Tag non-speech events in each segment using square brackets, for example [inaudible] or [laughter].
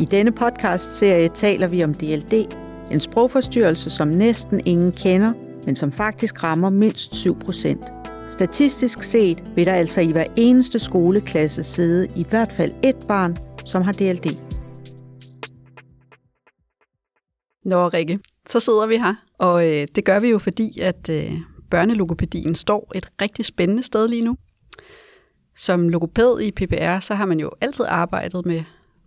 I denne podcast-serie taler vi om DLD, en sprogforstyrrelse, som næsten ingen kender, men som faktisk rammer mindst 7 procent. Statistisk set vil der altså i hver eneste skoleklasse sidde i hvert fald et barn, som har DLD. Nå, Rikke, så sidder vi her, og øh, det gør vi jo fordi, at øh, børnelogopædien står et rigtig spændende sted lige nu. Som logopæd i PPR, så har man jo altid arbejdet med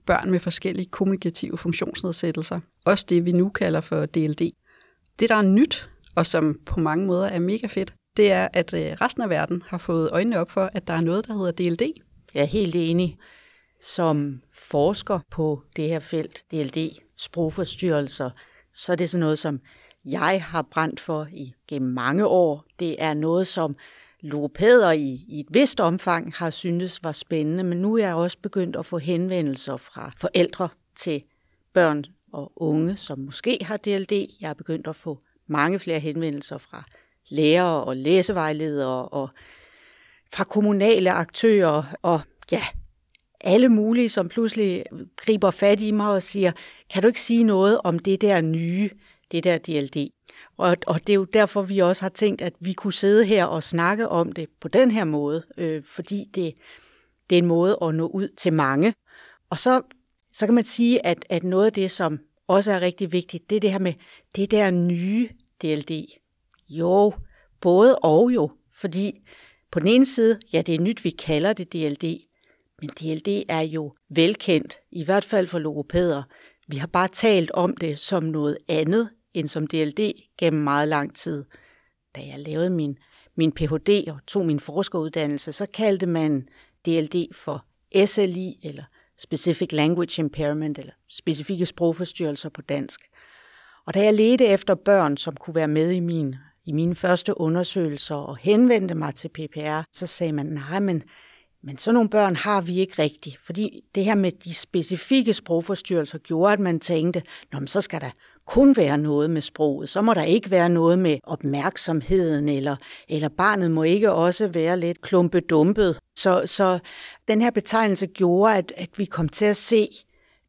børn med forskellige kommunikative funktionsnedsættelser. Også det, vi nu kalder for DLD. Det, der er nyt, og som på mange måder er mega fedt, det er, at øh, resten af verden har fået øjnene op for, at der er noget, der hedder DLD. Jeg er helt enig. Som forsker på det her felt, DLD, sprogforstyrrelser, så er det sådan noget, som jeg har brændt for i gennem mange år. Det er noget, som logopæder i, i et vist omfang har syntes var spændende, men nu er jeg også begyndt at få henvendelser fra forældre til børn og unge, som måske har DLD. Jeg er begyndt at få mange flere henvendelser fra lærere og læsevejledere og fra kommunale aktører og ja, alle mulige, som pludselig griber fat i mig og siger, kan du ikke sige noget om det der nye, det der DLD? Og, og det er jo derfor, vi også har tænkt, at vi kunne sidde her og snakke om det på den her måde, øh, fordi det, det er en måde at nå ud til mange. Og så, så kan man sige, at, at noget af det, som også er rigtig vigtigt, det er det her med det der nye DLD. Jo, både og jo, fordi på den ene side, ja, det er nyt, vi kalder det DLD, men DLD er jo velkendt, i hvert fald for logopæder. Vi har bare talt om det som noget andet end som DLD gennem meget lang tid. Da jeg lavede min, min Ph.D. og tog min forskeruddannelse, så kaldte man DLD for SLI, eller Specific Language Impairment, eller specifikke sprogforstyrrelser på dansk. Og da jeg ledte efter børn, som kunne være med i min i mine første undersøgelser og henvendte mig til PPR, så sagde man, nej, men, men sådan nogle børn har vi ikke rigtigt. Fordi det her med de specifikke sprogforstyrrelser gjorde, at man tænkte, Nå, men så skal der kun være noget med sproget. Så må der ikke være noget med opmærksomheden, eller, eller barnet må ikke også være lidt klumpedumpet. Så, så den her betegnelse gjorde, at, at vi kom til at se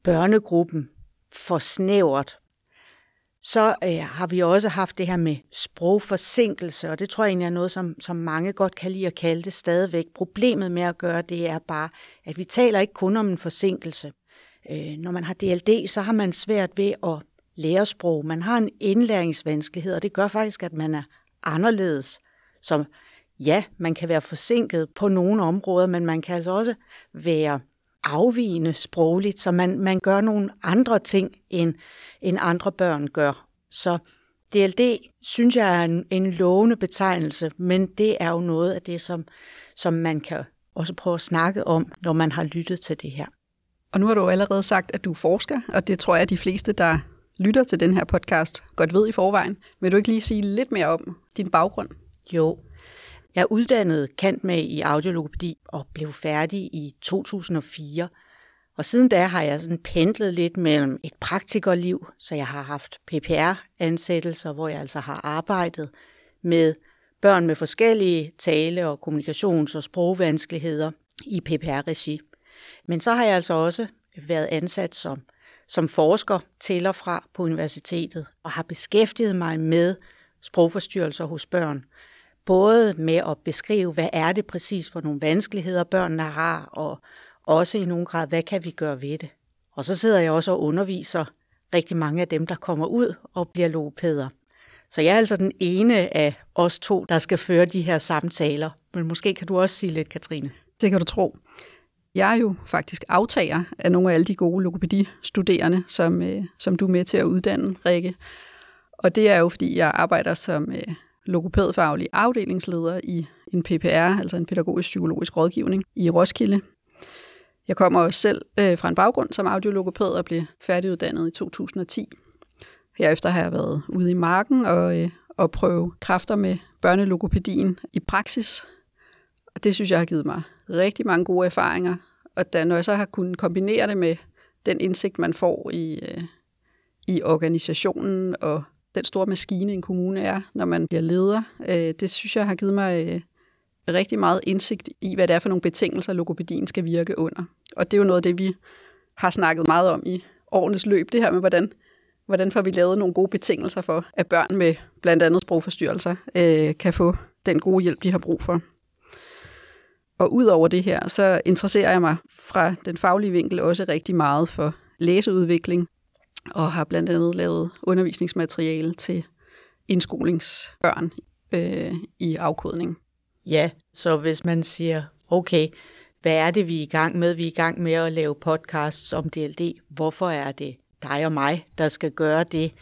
børnegruppen for snævert så øh, har vi også haft det her med sprogforsinkelse, og det tror jeg egentlig er noget, som, som mange godt kan lide at kalde det stadigvæk. Problemet med at gøre det er bare, at vi taler ikke kun om en forsinkelse. Øh, når man har DLD, så har man svært ved at læresprog. Man har en indlæringsvanskelighed, og det gør faktisk, at man er anderledes. Som ja, man kan være forsinket på nogle områder, men man kan altså også være afvigende sprogligt, så man, man gør nogle andre ting, end, end andre børn gør. Så DLD synes jeg er en, en lovende betegnelse, men det er jo noget af det, som, som man kan også prøve at snakke om, når man har lyttet til det her. Og nu har du allerede sagt, at du er forsker, og det tror jeg, at de fleste, der lytter til den her podcast, godt ved i forvejen. Vil du ikke lige sige lidt mere om din baggrund? Jo, jeg er uddannet kant med i audiologopædi og blev færdig i 2004. Og siden da har jeg sådan pendlet lidt mellem et praktikerliv, så jeg har haft PPR-ansættelser, hvor jeg altså har arbejdet med børn med forskellige tale- og kommunikations- og sprogvanskeligheder i PPR-regi. Men så har jeg altså også været ansat som, som forsker til og fra på universitetet og har beskæftiget mig med sprogforstyrrelser hos børn både med at beskrive, hvad er det præcis for nogle vanskeligheder, børnene har, og også i nogen grad, hvad kan vi gøre ved det. Og så sidder jeg også og underviser rigtig mange af dem, der kommer ud og bliver logopæder. Så jeg er altså den ene af os to, der skal føre de her samtaler. Men måske kan du også sige lidt, Katrine. Det kan du tro. Jeg er jo faktisk aftager af nogle af alle de gode logopædistuderende, som, øh, som du er med til at uddanne, Rikke. Og det er jo, fordi jeg arbejder som øh, logopædfaglig afdelingsleder i en PPR, altså en pædagogisk psykologisk rådgivning i Roskilde. Jeg kommer også selv øh, fra en baggrund som audiologopæd og blev færdiguddannet i 2010. Herefter har jeg været ude i marken og, øh, og prøve kræfter med børnelogopædien i praksis. Og det synes jeg har givet mig rigtig mange gode erfaringer. Og da, når jeg så har kunnet kombinere det med den indsigt, man får i, øh, i organisationen og den store maskine, en kommune er, når man bliver leder. Øh, det synes jeg har givet mig øh, rigtig meget indsigt i, hvad det er for nogle betingelser, logopædien skal virke under. Og det er jo noget af det, vi har snakket meget om i årenes løb, det her med, hvordan, hvordan får vi lavet nogle gode betingelser for, at børn med blandt andet sprogforstyrrelser øh, kan få den gode hjælp, de har brug for. Og ud over det her, så interesserer jeg mig fra den faglige vinkel også rigtig meget for læseudvikling, og har blandt andet lavet undervisningsmateriale til indskolingsbørn øh, i afkodning. Ja, så hvis man siger, okay, hvad er det, vi er i gang med? Vi er i gang med at lave podcasts om DLD. Hvorfor er det dig og mig, der skal gøre det?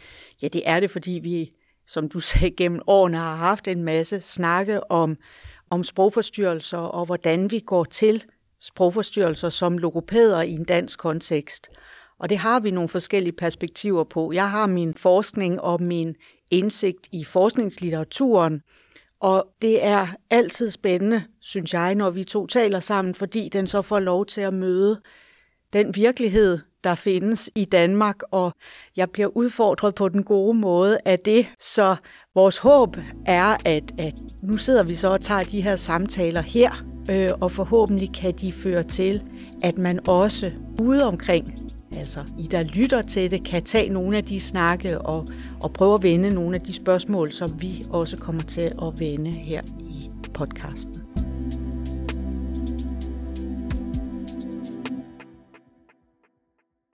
Ja, det er det, fordi vi, som du sagde, gennem årene har haft en masse snakke om, om sprogforstyrrelser og hvordan vi går til sprogforstyrrelser som logopæder i en dansk kontekst. Og det har vi nogle forskellige perspektiver på. Jeg har min forskning og min indsigt i forskningslitteraturen, og det er altid spændende, synes jeg, når vi to taler sammen, fordi den så får lov til at møde den virkelighed, der findes i Danmark, og jeg bliver udfordret på den gode måde af det. Så vores håb er, at, at nu sidder vi så og tager de her samtaler her, øh, og forhåbentlig kan de føre til, at man også ude omkring altså I der lytter til det, kan tage nogle af de snakke og, og prøve at vende nogle af de spørgsmål, som vi også kommer til at vende her i podcasten.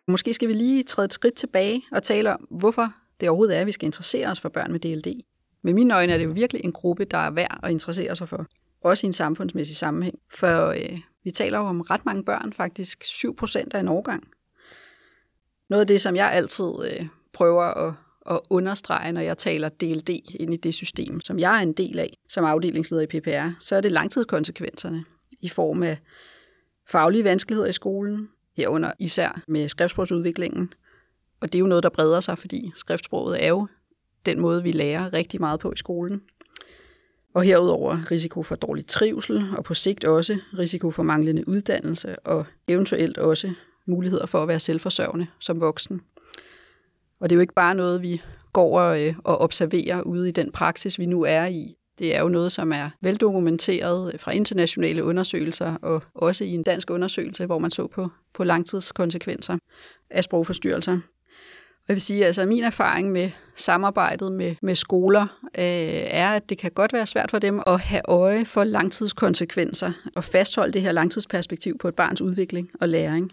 Måske skal vi lige træde et skridt tilbage og tale om, hvorfor det overhovedet er, at vi skal interessere os for børn med DLD. Med mine øjne er det jo virkelig en gruppe, der er værd at interessere sig for. Også i en samfundsmæssig sammenhæng. For øh, vi taler jo om ret mange børn, faktisk 7 procent af en årgang. Noget af det, som jeg altid øh, prøver at, at understrege, når jeg taler DLD ind i det system, som jeg er en del af som afdelingsleder i PPR, så er det langtidskonsekvenserne i form af faglige vanskeligheder i skolen, herunder især med skriftsprogsudviklingen. Og det er jo noget, der breder sig, fordi skriftsproget er jo den måde, vi lærer rigtig meget på i skolen. Og herudover risiko for dårlig trivsel, og på sigt også risiko for manglende uddannelse, og eventuelt også muligheder for at være selvforsørgende som voksen. Og det er jo ikke bare noget, vi går og, øh, og observerer ude i den praksis, vi nu er i. Det er jo noget, som er veldokumenteret fra internationale undersøgelser, og også i en dansk undersøgelse, hvor man så på, på langtidskonsekvenser af sprogforstyrrelser. Og jeg vil sige, altså min erfaring med samarbejdet med, med skoler øh, er, at det kan godt være svært for dem at have øje for langtidskonsekvenser og fastholde det her langtidsperspektiv på et barns udvikling og læring.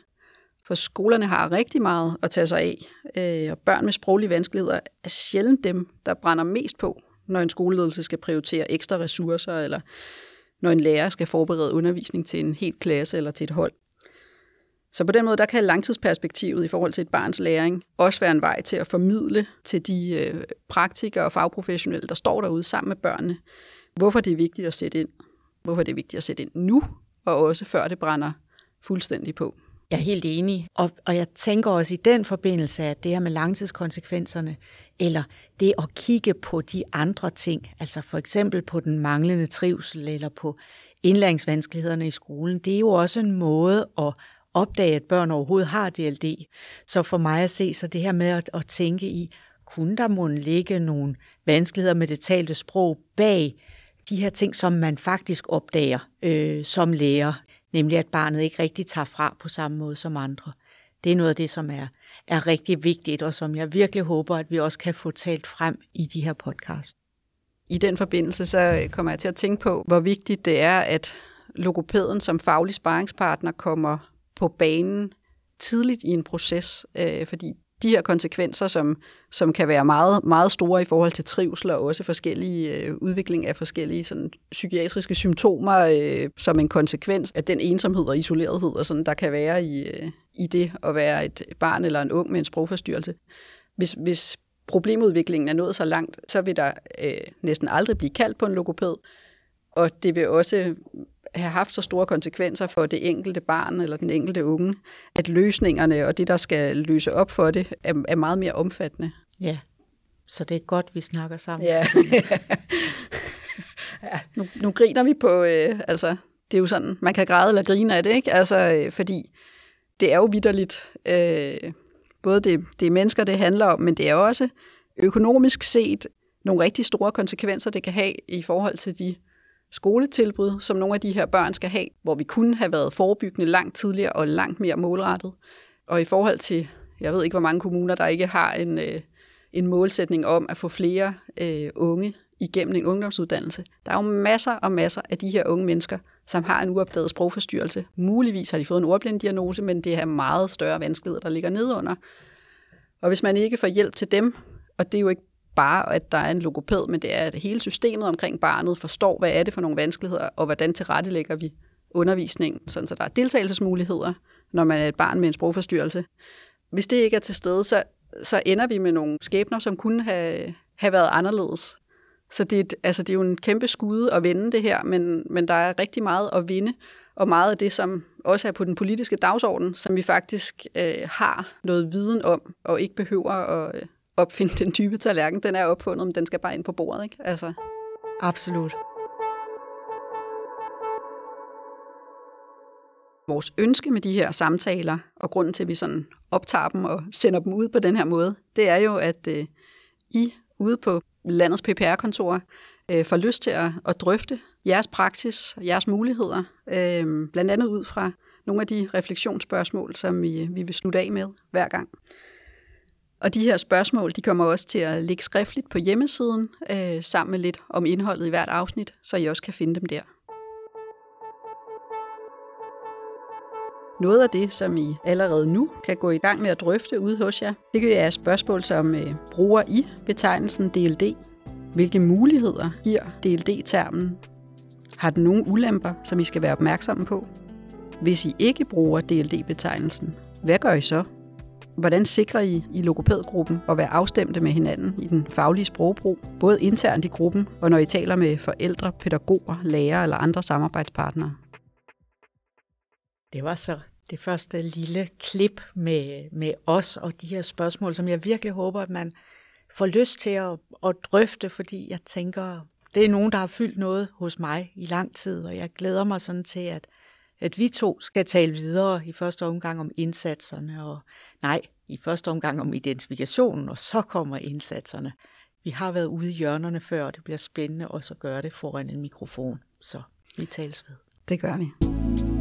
For skolerne har rigtig meget at tage sig af, øh, og børn med sproglige vanskeligheder er sjældent dem, der brænder mest på, når en skoleledelse skal prioritere ekstra ressourcer, eller når en lærer skal forberede undervisning til en helt klasse eller til et hold. Så på den måde, der kan langtidsperspektivet i forhold til et barns læring også være en vej til at formidle til de øh, praktikere og fagprofessionelle, der står derude sammen med børnene, hvorfor det er vigtigt at sætte ind. Hvorfor det er vigtigt at sætte ind nu, og også før det brænder fuldstændig på. Jeg er helt enig, og, og jeg tænker også i den forbindelse, at det her med langtidskonsekvenserne, eller det at kigge på de andre ting, altså for eksempel på den manglende trivsel, eller på indlæringsvanskelighederne i skolen, det er jo også en måde at opdage, at børn overhovedet har DLD. Så for mig at se, så det her med at, at tænke i, kunne der måske ligge nogle vanskeligheder med det talte sprog bag de her ting, som man faktisk opdager øh, som lærer, nemlig at barnet ikke rigtig tager fra på samme måde som andre. Det er noget af det, som er, er rigtig vigtigt, og som jeg virkelig håber, at vi også kan få talt frem i de her podcast. I den forbindelse så kommer jeg til at tænke på, hvor vigtigt det er, at logopæden som faglig sparringspartner kommer på banen tidligt i en proces, øh, fordi de her konsekvenser, som, som kan være meget, meget store i forhold til trivsel og også forskellige øh, udvikling af forskellige sådan, psykiatriske symptomer øh, som en konsekvens af den ensomhed og isolerethed, og sådan, der kan være i, øh, i det at være et barn eller en ung med en sprogforstyrrelse. Hvis, hvis problemudviklingen er nået så langt, så vil der øh, næsten aldrig blive kaldt på en logoped, og det vil også have haft så store konsekvenser for det enkelte barn eller den enkelte unge, at løsningerne og det, der skal løse op for det, er, er meget mere omfattende. Ja, så det er godt, vi snakker sammen. Ja, [laughs] ja nu, nu griner vi på, øh, altså, det er jo sådan, man kan græde eller grine af det, ikke? Altså, øh, fordi det er jo vidderligt, øh, både det, det er mennesker, det handler om, men det er også økonomisk set nogle rigtig store konsekvenser, det kan have i forhold til de skoletilbud, som nogle af de her børn skal have, hvor vi kunne have været forebyggende langt tidligere og langt mere målrettet. Og i forhold til jeg ved ikke, hvor mange kommuner, der ikke har en, øh, en målsætning om at få flere øh, unge igennem en ungdomsuddannelse. Der er jo masser og masser af de her unge mennesker, som har en uopdaget sprogforstyrrelse. Muligvis har de fået en ordblinddiagnose, men det er meget større vanskeligheder, der ligger nedunder. Og hvis man ikke får hjælp til dem, og det er jo ikke bare, at der er en logoped, men det er, at hele systemet omkring barnet forstår, hvad er det for nogle vanskeligheder, og hvordan tilrettelægger vi undervisningen, sådan så der er deltagelsesmuligheder, når man er et barn med en sprogforstyrrelse. Hvis det ikke er til stede, så, så ender vi med nogle skæbner, som kunne have, have været anderledes. Så det, er, altså, det er jo en kæmpe skud at vende det her, men, men der er rigtig meget at vinde, og meget af det, som også er på den politiske dagsorden, som vi faktisk øh, har noget viden om, og ikke behøver at øh, opfinde den dybe tallerken. Den er opfundet, men den skal bare ind på bordet. Ikke? Altså. Absolut. Vores ønske med de her samtaler, og grunden til, at vi sådan optager dem og sender dem ud på den her måde, det er jo, at øh, I ude på landets PPR-kontorer øh, får lyst til at, at drøfte jeres praksis, jeres muligheder, øh, blandt andet ud fra nogle af de refleksionsspørgsmål, som vi, vi vil slutte af med hver gang. Og de her spørgsmål, de kommer også til at ligge skriftligt på hjemmesiden, øh, sammen med lidt om indholdet i hvert afsnit, så I også kan finde dem der. Noget af det, som I allerede nu kan gå i gang med at drøfte ude hos jer, det kan være spørgsmål som øh, bruger I betegnelsen DLD? Hvilke muligheder giver DLD-termen? Har den nogle ulemper, som I skal være opmærksomme på? Hvis I ikke bruger DLD-betegnelsen, hvad gør I så? Hvordan sikrer I i logopædgruppen at være afstemte med hinanden i den faglige sprogbrug, både internt i gruppen og når I taler med forældre, pædagoger, lærere eller andre samarbejdspartnere? Det var så det første lille klip med, med os og de her spørgsmål, som jeg virkelig håber, at man får lyst til at, at drøfte, fordi jeg tænker, det er nogen, der har fyldt noget hos mig i lang tid, og jeg glæder mig sådan til, at, at vi to skal tale videre i første omgang om indsatserne, og nej, i første omgang om identifikationen, og så kommer indsatserne. Vi har været ude i hjørnerne før, og det bliver spændende også at gøre det foran en mikrofon. Så vi tales ved. Det gør vi.